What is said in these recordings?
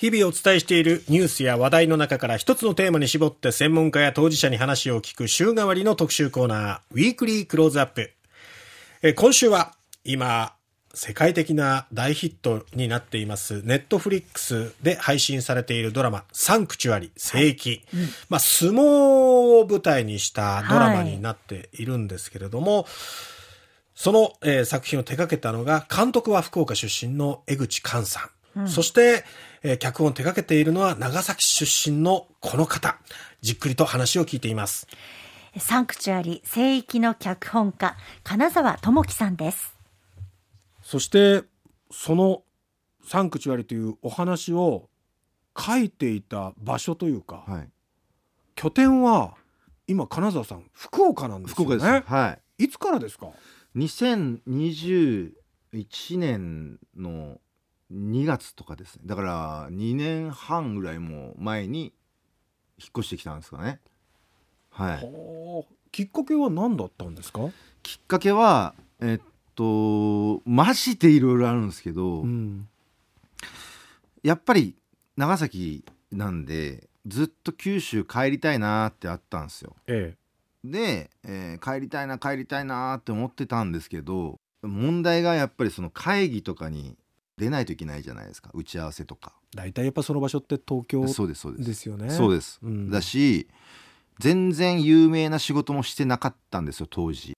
日々お伝えしているニュースや話題の中から一つのテーマに絞って専門家や当事者に話を聞く週替わりの特集コーナー、ウィークリークローズアップ。え今週は今、世界的な大ヒットになっていますネットフリックスで配信されているドラマサンクチュアリ聖域、はいうん、まあ相撲を舞台にしたドラマになっているんですけれども、はい、その、えー、作品を手掛けたのが監督は福岡出身の江口寛さん、うん、そしてえー、脚本を手掛けているのは長崎出身のこの方。じっくりと話を聞いています。サンクチュアリ聖域の脚本家、金沢智樹さんです。そして、そのサンクチュアリというお話を書いていた場所というか、はい、拠点は今金沢さん福岡なんですよね。福岡です。はい。いつからですか？2021年の2月とかですね。だから2年半ぐらいも前に引っ越してきたんですかね。はい。きっかけは何だったんですか？きっかけはえっとマジでいろいろあるんですけど、うん、やっぱり長崎なんでずっと九州帰りたいなってあったんですよ。ええ、で、えー、帰りたいな帰りたいなって思ってたんですけど問題がやっぱりその会議とかに出ないといけないじゃないですか。打ち合わせとか。大体やっぱその場所って東京そうですそうです。ですよね。そうです、うん、だし全然有名な仕事もしてなかったんですよ当時。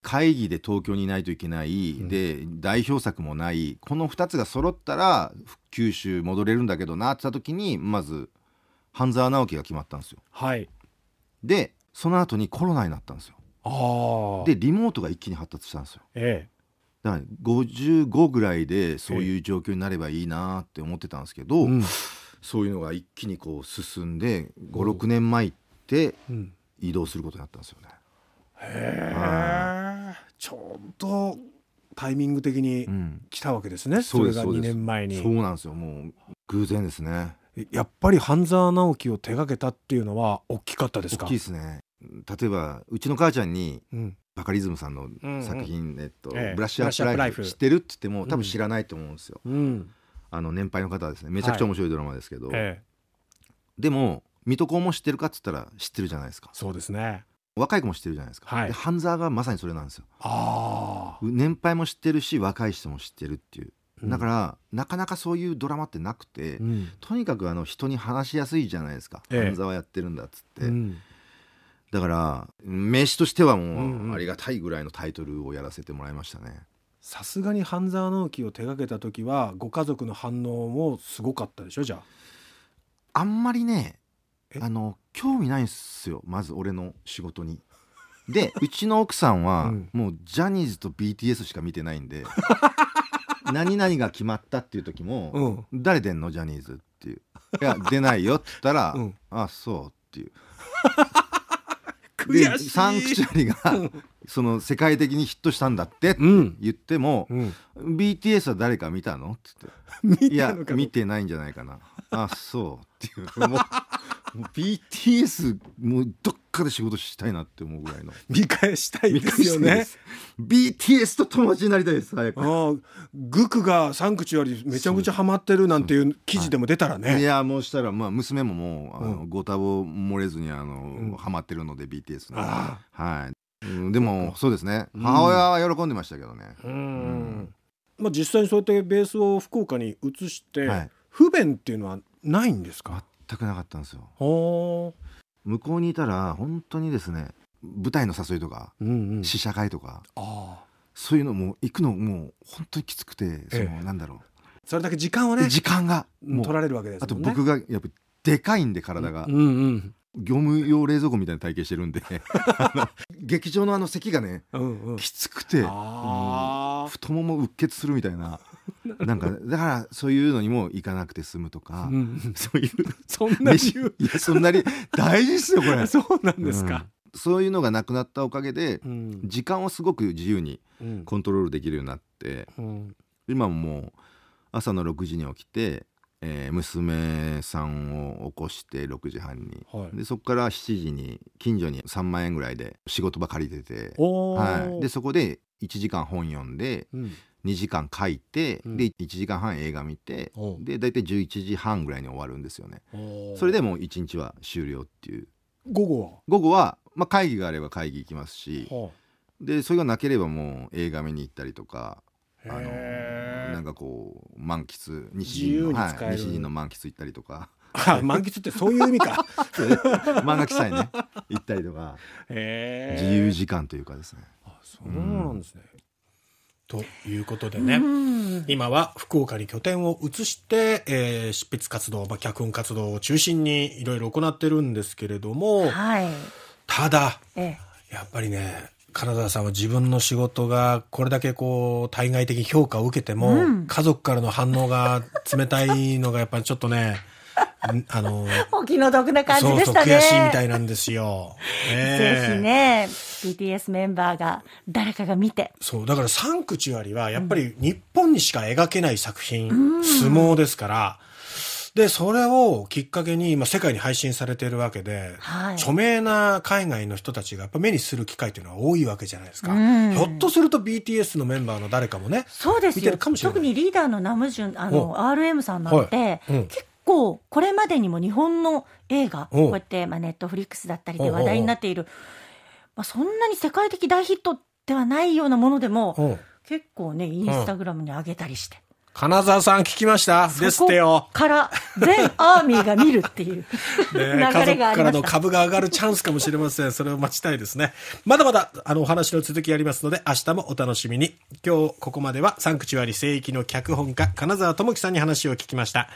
会議で東京にいないといけない、うん、で代表作もない。この2つが揃ったら九州戻れるんだけどなってた時にまず半沢直樹が決まったんですよ。はい。でその後にコロナになったんですよ。あでリモートが一気に発達したんですよ。ええだから55ぐらいでそういう状況になればいいなって思ってたんですけど、うん、そういうのが一気にこう進んで56年前って移動することになったんですよね。へえちょうどタイミング的に来たわけですね、うん、それが2年前に。そうなんですよ。もう偶然ですね。やっぱり半沢直樹を手掛けたっていうのは大きかったですか？大きいですね。例えばうちの母ちゃんに、うんバカリズムさんの作品、えっと、ええ、ブラッシュアップライフ知ってるって言っても多分知らないと思うんですよ、うん、あの年配の方はですねめちゃくちゃ面白いドラマですけど、はい。え、でも水戸黄門知ってるかっつったら知ってるじゃないですか。そうですね。若い子も知ってるじゃないですか、はい、で半沢がまさにそれなんですよ。あ年配も知ってるし若い人も知ってるっていう。だから、うん、なかなかそういうドラマってなくて、うん、とにかくあの人に話しやすいじゃないですか、半沢やってるんだっつって、うん、だから名刺としてはもうありがたいぐらいのタイトルをやらせてもらいましたね。さすがに半沢直樹を手掛けた時はご家族の反応もすごかったでしょじゃあ。あんまりねあの興味ないんすよまず俺の仕事に。で うちの奥さんは、もうジャニーズと BTS しか見てないんで 何々が決まったっていう時も「うん、誰出んのジャニーズ」っていう「いや出ないよ」って言ったら「うん、あそう」っていう。でサンクチュアリがその世界的にヒットしたんだってって言っても、うん。うん、BTS は誰か見たの？って言って。いや見てないんじゃないかな。あそう。っていう。もう BTS もうどっかで仕事したいなって思うぐらいの。見返したいですよね。BTS と友達になりたいです。早くあグクがサンクチュアリめちゃくちゃハマってるなんていう記事でも出たらね、い、やもうしたらまあ娘ももうあの、ご多忙漏れずにあの、うん、ハマってるので BTS の。はい、うん、でもそうですね。母親は喜んでましたけどね。うん、まあ実際にそうやってベースを福岡に移して、はい、不便っていうのはないんですか？全くなかったんですよ向こうにいたら本当にですね舞台の誘いとか、うんうん、試写会とかそういうのも行くのもう本当にきつくてその、ええ、なんだろう。それだけ時間はね時間が取られるわけです、ね、あと僕がやっぱでかいんで体が、うんうん、業務用冷蔵庫みたいな体型してるんで。劇場のあの席がね、うんうん、きつくて太ももうっ血するみたいななんかだからそういうのにも行かなくて済むとか、うん、そういうそんな理由？いやそんなに大事ですよこれ。そうなんですか、うん、そういうのがなくなったおかげで、うん、時間をすごく自由にコントロールできるようになって、今ももう朝の6時に起きてえー娘さんを起こして6時半に、はい。でそこから7時に近所に3万円ぐらいで仕事場借りてて、はい、でそこで1時間本読んでうん。2時間書いて、うん。で1時間半映画見ておう。で大体11時半ぐらいに終わるんですよね。それでもう1日は終了っていう。午後午後は、まあ、会議があれば会議行きますし。ははでそれがなければもう映画見に行ったりとかあのなんかこう満喫西自由陣の、に使える。西陣の満喫行ったりとか。あ満喫ってそういう意味か。漫画喫茶にね行ったりとか。自由時間というかですね。あそうなんですね、ということでね、うん。今は福岡に拠点を移して、えー執筆活動、まあ、脚本活動を中心にいろいろ行ってるんですけれども、はい。ただ、ええ。やっぱりね、金沢さんは自分の仕事がこれだけこう対外的に評価を受けても、うん家族からの反応が冷たいのがやっぱりちょっとね、ん あの、お気の毒な感じそうそうでしたね。悔しいみたいなんですよ。ね えぜひね、BTS メンバーが誰かが見て。そう、だからサンクチュアリはやっぱり日本にしか描けない作品、相撲ですから、で、それをきっかけに今世界に配信されているわけで、はい。著名な海外の人たちがやっぱ目にする機会というのは多いわけじゃないですか。うん。ひょっとすると BTS のメンバーの誰かもね、そうですよ。見てるかもしれない。特にリーダーのナムジュン、あおの、RM さんなんて、はい。うん。結構、これまでにも日本の映画、おこうやって、まあ、ネットフリックスだったりで話題になっている、まあ、そんなに世界的大ヒットではないようなものでも、う。ん結構ね、インスタグラムに上げたりして。金沢さん聞きました？ですってよ。から全アーミーが見るっていう 流ね、家族れがあからのりました。株が上がるチャンスかもしれません。それを待ちたいですね。まだまだ、あの、お話の続きありますので、明日もお楽しみに。今日、ここまでは、サンクチュアリ聖域の脚本家、金沢智樹さんに話を聞きました。